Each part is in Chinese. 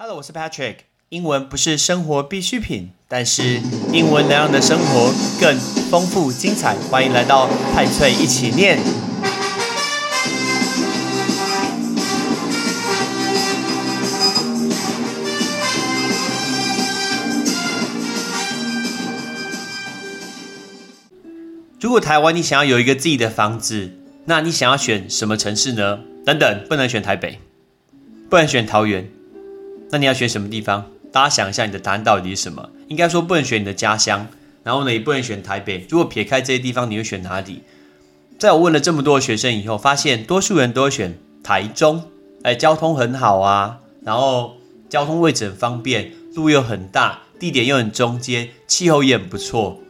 Hello，我是 Patrick。英文不是生活必需品，但是英文能让你的生活更丰富精彩。欢迎来到派翠一起念。如果台湾你想要有一个自己的房子，那你想要选什么城市呢？等等，不能选台北，不能选桃园，那你要选什么地方？大家想一下，你的答案到底是什么？应该说不能选你的家乡，然后呢，也不能选台北。如果撇开这些地方，你会选哪里？在我问了这么多学生以后，发现多数人都会选台中。哎，交通很好啊，然后交通位置很方便，路又很大，地点又很中间，气候也很不错。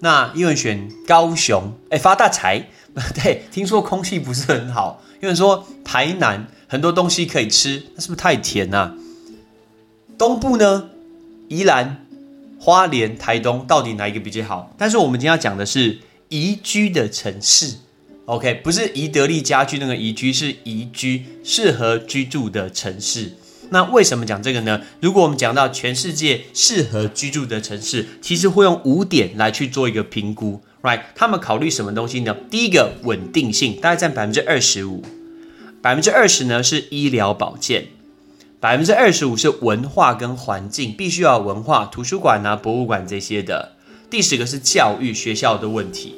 那有人选高雄，哎，发大财。对，听说空气不是很好。有人说台南很多东西可以吃，那是不是太甜呐？东部呢？宜兰、花莲、台东，到底哪一个比较好？但是我们今天要讲的是宜居的城市，OK，不是宜得利家居那个宜居，是宜居适合居住的城市。那为什么讲这个呢？如果我们讲到全世界适合居住的城市，其实会用五点来去做一个评估，right？他们考虑什么东西呢？第一个稳定性，大概占百分之二十五，百分之二十呢是医疗保健。百分之二十五是文化跟环境，必须要文化、图书馆啊、博物馆这些的。第十个是教育学校的问题。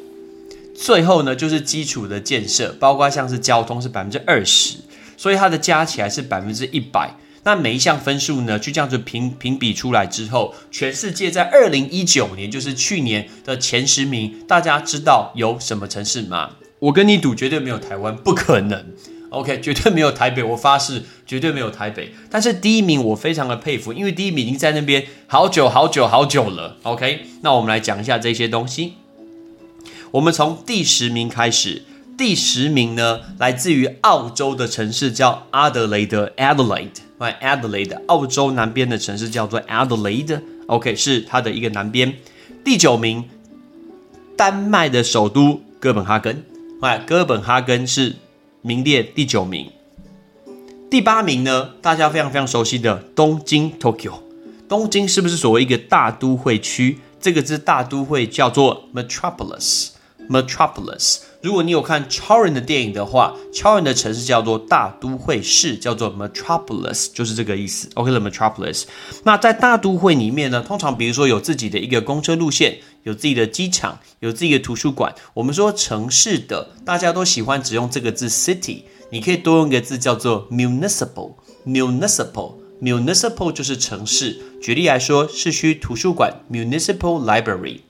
最后呢，就是基础的建设，包括像是交通是百分之二十，所以它的加起来是百分之一百。那每一项分数呢，就这样子评评比出来之后，全世界在二零一九年，就是去年的前十名，大家知道有什么城市吗？我跟你赌，绝对没有台湾，不可能。OK，绝对没有台北，我发誓绝对没有台北。但是第一名我非常的佩服，因为第一名已经在那边好久好久好久了。OK，那我们来讲一下这些东西。我们从第十名开始，第十名呢来自于澳洲的城市叫阿德雷德 （Adelaide），Right，Adelaide，澳洲南边的城市叫做 Adelaide。OK，是它的一个南边。第九名，丹麦的首都哥本哈根。哎，哥本哈根是。名列第九名，第八名呢？大家非常非常熟悉的东京 （Tokyo）。东京是不是所谓一个大都会区？这个字大都会叫做 metropolis，metropolis。如果你有看超人的电影的话，超人的城市叫做大都会市，叫做 metropolis，就是这个意思。OK 了 metropolis。那在大都会里面呢，通常比如说有自己的一个公车路线，有自己的机场，有自己的图书馆。我们说城市的，大家都喜欢只用这个字 city，你可以多用一个字叫做 municipal，municipal，municipal 就是城市。举例来说，市区图书馆 municipal library。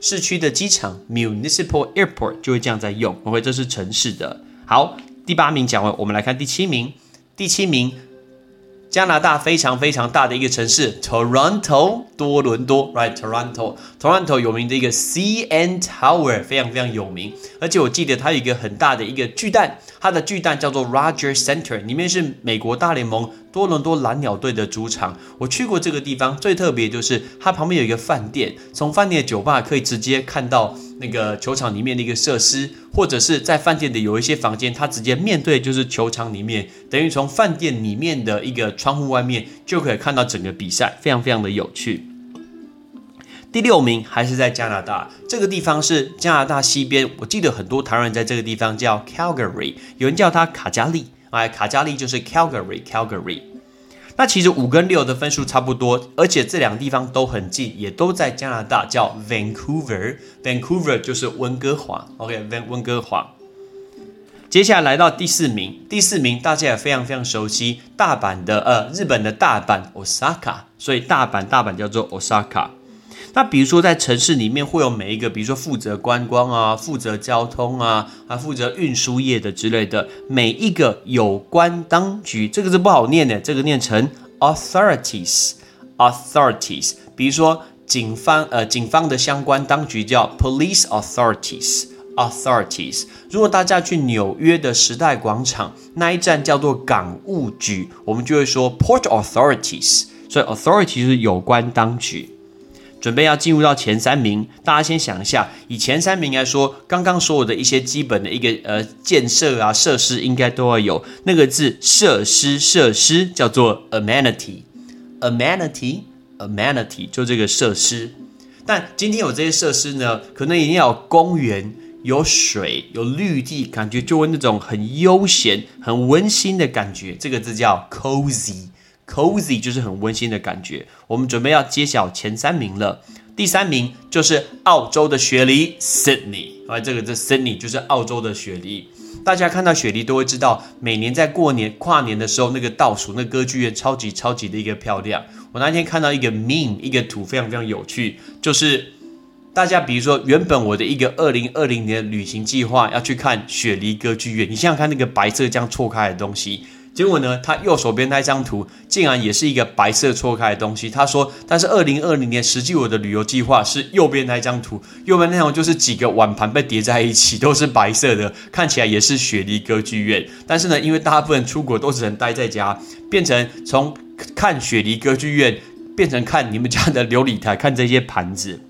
市区的机场 municipal airport 就会这样在用，OK，这是城市的。好，第八名讲完，我们来看第七名。第七名。加拿大非常非常大的一个城市，Toronto 多伦多，Right？Toronto，Toronto 有名的一个 CN Tower 非常非常有名，而且我记得它有一个很大的一个巨蛋，它的巨蛋叫做 Roger Center，里面是美国大联盟多伦多蓝鸟队的主场。我去过这个地方，最特别就是它旁边有一个饭店，从饭店的酒吧可以直接看到。那个球场里面的一个设施，或者是在饭店的有一些房间，它直接面对就是球场里面，等于从饭店里面的一个窗户外面就可以看到整个比赛，非常非常的有趣。第六名还是在加拿大，这个地方是加拿大西边，我记得很多台湾人在这个地方叫 Calgary，有人叫它卡加利，哎，卡加利就是 Calgary，Calgary。那其实五跟六的分数差不多，而且这两个地方都很近，也都在加拿大，叫 Vancouver，Vancouver 就是温哥华，OK，Van 温哥华。接下来来到第四名，第四名大家也非常非常熟悉，大阪的呃日本的大阪 Osaka，所以大阪大阪叫做 Osaka。那比如说，在城市里面会有每一个，比如说负责观光啊、负责交通啊、啊负责运输业的之类的，每一个有关当局，这个字不好念的，这个念成 authorities，authorities。比如说警方，呃，警方的相关当局叫 police authorities，authorities。如果大家去纽约的时代广场那一站叫做港务局，我们就会说 port authorities。所以 authority 是有关当局。准备要进入到前三名，大家先想一下，以前三名来说，刚刚所有的一些基本的一个呃建设啊设施应该都要有那个字设施设施叫做 amenity amenity，amenity 就这个设施。但今天有这些设施呢，可能一定要有公园、有水、有绿地，感觉就会那种很悠闲、很温馨的感觉。这个字叫 cozy Cozy 就是很温馨的感觉。我们准备要揭晓前三名了。第三名就是澳洲的雪梨，Sydney。啊，这个这 Sydney 就是澳洲的雪梨。大家看到雪梨都会知道，每年在过年跨年的时候，那个倒数那歌剧院超级超级的一个漂亮。我那天看到一个 meme，一个图非常非常有趣，就是大家比如说原本我的一个二零二零年旅行计划要去看雪梨歌剧院，你想想看那个白色这样错开的东西。结果呢，他右手边那一张图竟然也是一个白色错开的东西。他说：“但是二零二零年实际我的旅游计划是右边那一张图，右边那张就是几个碗盘被叠在一起，都是白色的，看起来也是雪梨歌剧院。但是呢，因为大部分出国都只能待在家，变成从看雪梨歌剧院变成看你们家的琉璃台，看这些盘子。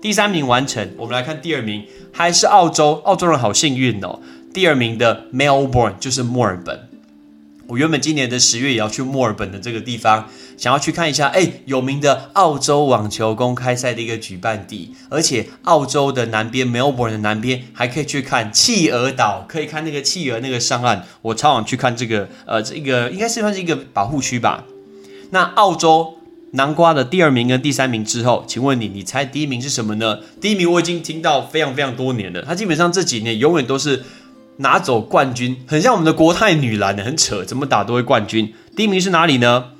第三名完成，我们来看第二名，还是澳洲，澳洲人好幸运哦。第二名的 Melbourne 就是墨尔本。”我原本今年的十月也要去墨尔本的这个地方，想要去看一下，哎，有名的澳洲网球公开赛的一个举办地，而且澳洲的南边，Melbourne 的南边，还可以去看企鹅岛，可以看那个企鹅那个上岸。我超想去看这个，呃，这个应该是算是一个保护区吧。那澳洲南瓜的第二名跟第三名之后，请问你，你猜第一名是什么呢？第一名我已经听到非常非常多年了，他基本上这几年永远都是。拿走冠军，很像我们的国泰女篮的，很扯，怎么打都会冠军。第一名是哪里呢？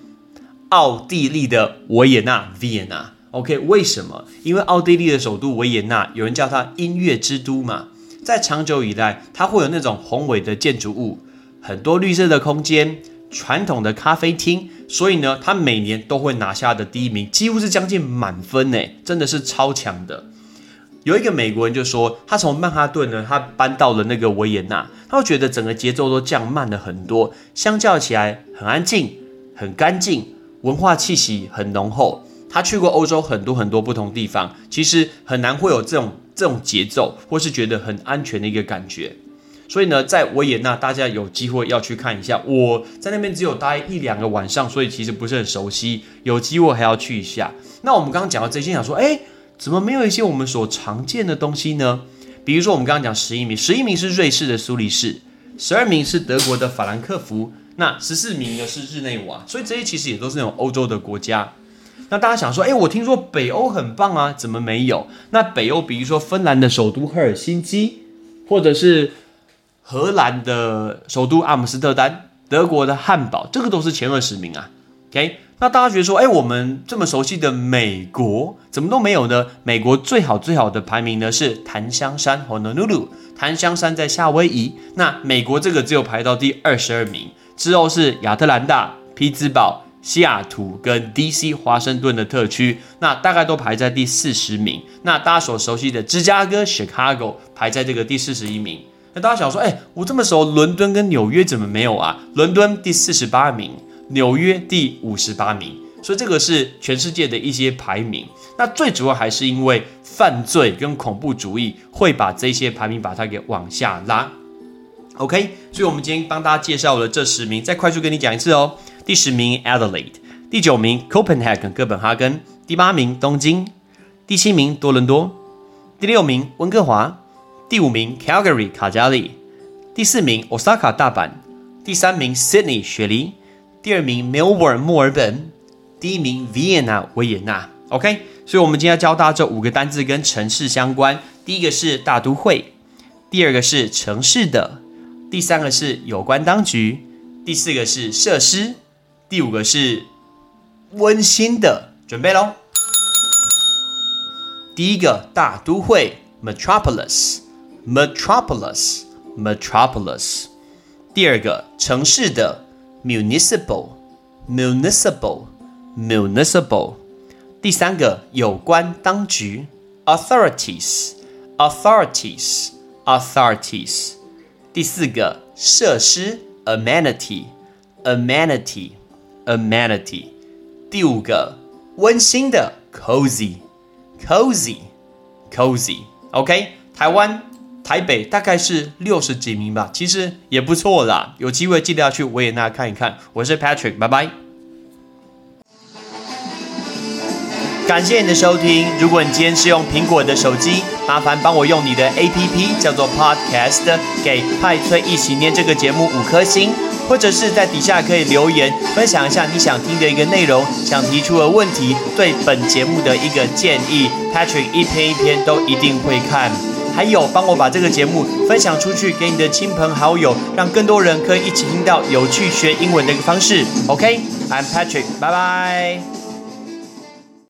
奥地利的维也纳 （Vienna）。OK，为什么？因为奥地利的首都维也纳，有人叫它音乐之都嘛。在长久以来，它会有那种宏伟的建筑物，很多绿色的空间，传统的咖啡厅，所以呢，它每年都会拿下的第一名，几乎是将近满分呢，真的是超强的。有一个美国人就说，他从曼哈顿呢，他搬到了那个维也纳，他会觉得整个节奏都降慢了很多，相较起来很安静、很干净，文化气息很浓厚。他去过欧洲很多很多不同地方，其实很难会有这种这种节奏，或是觉得很安全的一个感觉。所以呢，在维也纳，大家有机会要去看一下。我在那边只有待一两个晚上，所以其实不是很熟悉，有机会还要去一下。那我们刚刚讲到这些，想说，哎。怎么没有一些我们所常见的东西呢？比如说，我们刚刚讲十一名，十一名是瑞士的苏黎世，十二名是德国的法兰克福，那十四名呢是日内瓦。所以这些其实也都是那种欧洲的国家。那大家想说，哎，我听说北欧很棒啊，怎么没有？那北欧，比如说芬兰的首都赫尔辛基，或者是荷兰的首都阿姆斯特丹，德国的汉堡，这个都是前二十名啊。OK。那大家觉得说，哎，我们这么熟悉的美国怎么都没有呢？美国最好最好的排名呢是檀香山 （Honolulu），檀香山在夏威夷。那美国这个只有排到第二十二名，之后是亚特兰大、匹兹堡、西雅图跟 D.C. 华盛顿的特区，那大概都排在第四十名。那大家所熟悉的芝加哥 （Chicago） 排在这个第四十一名。那大家想说，哎，我这么熟，伦敦跟纽约怎么没有啊？伦敦第四十八名。纽约第五十八名，所以这个是全世界的一些排名。那最主要还是因为犯罪跟恐怖主义会把这些排名把它给往下拉。OK，所以我们今天帮大家介绍了这十名，再快速跟你讲一次哦。第十名 Adelaide，第九名 Copenhagen 哥本哈根，第八名东京，第七名多伦多，第六名温哥华，第五名 Calgary 卡加利，第四名 Osaka 大阪，第三名 Sydney 雪梨。第二名 Melbourne 墨尔本，第一名 Vienna 维也纳。OK，所以我们今天要教大家这五个单字跟城市相关。第一个是大都会，第二个是城市的，第三个是有关当局，第四个是设施，第五个是温馨的。准备喽！第一个大都会 Metropolis，Metropolis，Metropolis。第二个城市的。municipal municipal municipal 第三个有关当局 authorities authorities authorities 第四个设施 amenity amenity amenity 第五个温馨的 cozy cozy cozy OK 台湾 台北大概是六十几名吧，其实也不错啦。有机会记得要去维也纳看一看。我是 Patrick，拜拜。感谢你的收听。如果你今天是用苹果的手机，麻烦帮我用你的 APP 叫做 Podcast，给派崔一起念这个节目五颗星，或者是在底下可以留言分享一下你想听的一个内容，想提出的问题，对本节目的一个建议。Patrick 一篇一篇都一定会看。还有，帮我把这个节目分享出去给你的亲朋好友，让更多人可以一起听到有趣学英文的一个方式。OK，I'm Patrick，拜拜。